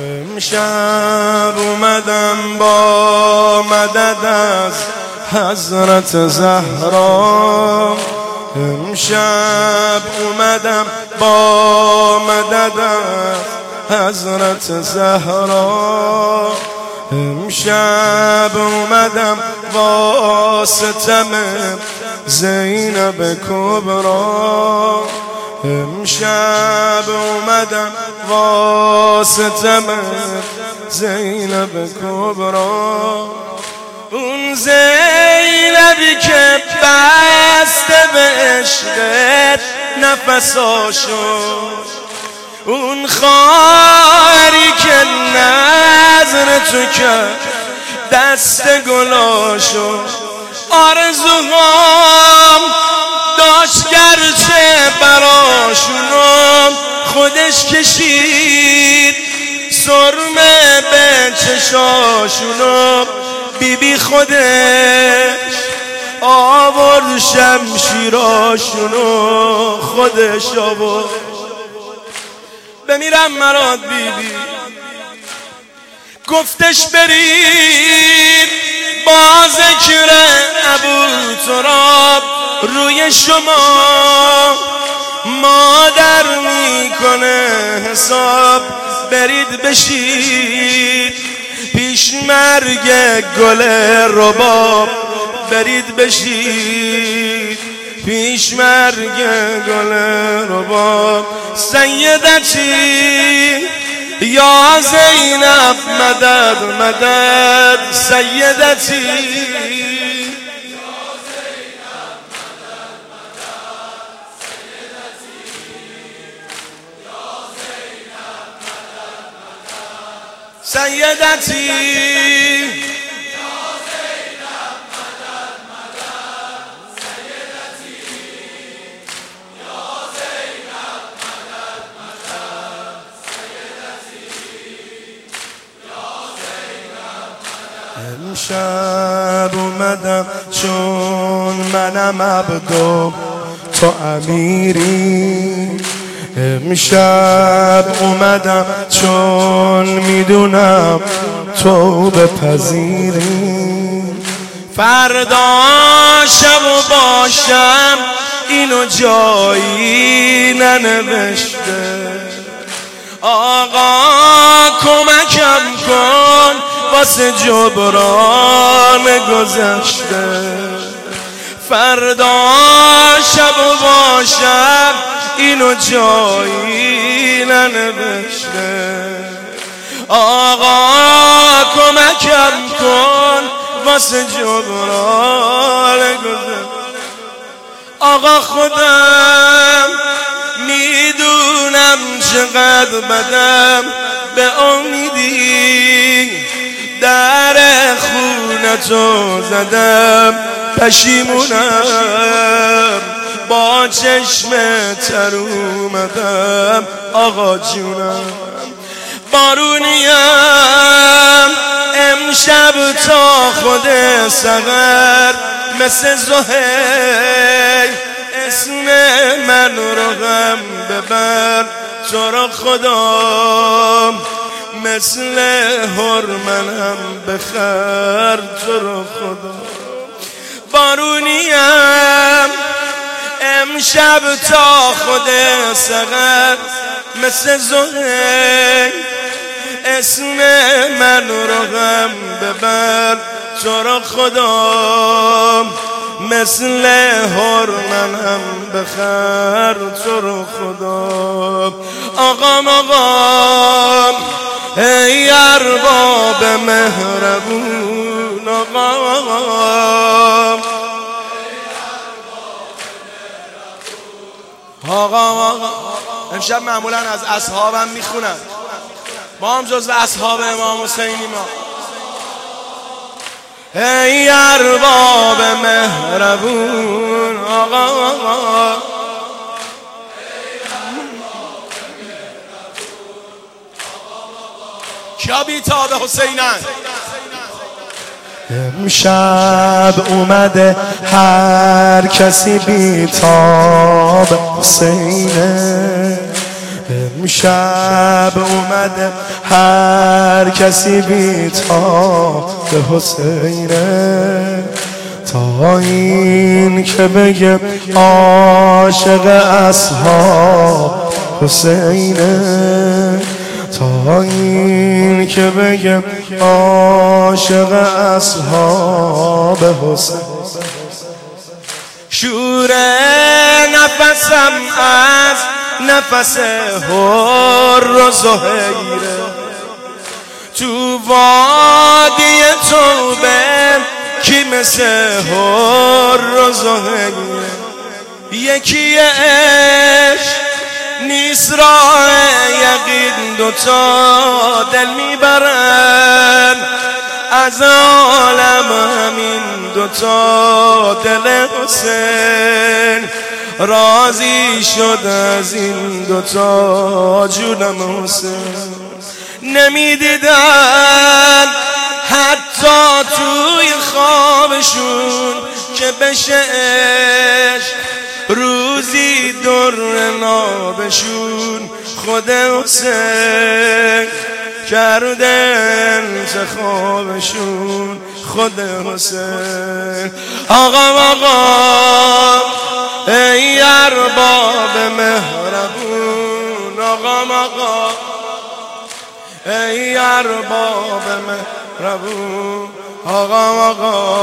امشب اومدم با مدد از حضرت زهرا. امشب اومدم با مدد از حضرت زهرا. امشب اومدم واسطم زینب کبرا امشب اومدم واسطم زینب کبرا. اون زینبی که بسته به عشقت نفساشو. اون خاری که نظر تو کرد دست گلاشو. آرزوهام داشت گرچه براشونم خودش کشید سرمه به چشاشونم بیبی خودش آور شمشیراشونو خودش آور بمیرم مراد بیبی. گفتش برید. با ذکر ابو تراب روی شما. مادر می‌کنه حساب برید بشید پیش مرگ گل رباب برید بشید پیش مرگ گل رباب سیدتی یا زینب مدد مدد سیدتی. سیدتی. امشب اومدم چون منم عبدو تو امیری. امشب اومدم چون می‌دونم تو بپذیری. فردا شب و باشم اینو جایی ننوشته. آقا واسه جبران گذشته. فردا شب و باشم اینو جایی ننوشته. آقا کمکم کن واسه جبران گذشته. آقا خودم می‌دونم چقدر بدم. به امیدی خونتو زدم پشیمونم. با چشم تر اومدم آقا جونم. بارونیم. امشب تا خود سغر مثل زهی اسم من رو غم ببر تو رو خدا مثل هرمنم بخر تو رو خدا. بارونیم. امشب تا خود سغر مثل زهی اسم من رو غم ببر تو رو خدا. مثل هرمن هم بخر تو رو خدا. آقام آقام. ای ارباب مهربون آقام. آقا آقا امشب معمولا از اصحابم می‌خونم ما هم جز اصحاب امام حسینی ما. ای ارباب مهربون آقا آقا کیا بیتاب حسینن. امشب اومده هر کسی بیتاب حسینه. شب اومده هر کسی بیتا به حسینه. تا این که بگه عاشق اصحاب حسینه. تا این که بگه عاشق اصحاب حسین. شور نفسم از نفس هر و زهیره تو وادی توبه کی مثل هر و زهیره یکی عشق نیست راه یقین دوتا دل می‌برن. از عالم همین دوتا دل حسین. راضی شد از این دوتا جونم حسین. نمی‌دیدن حتی توی خوابشون که بشه روزی در نابشون خود حسین کرده انتخابشون خود حسین. آقا آقا ای ارباب مهربون. آقا آقا ای ارباب مهربون. آقا آقا.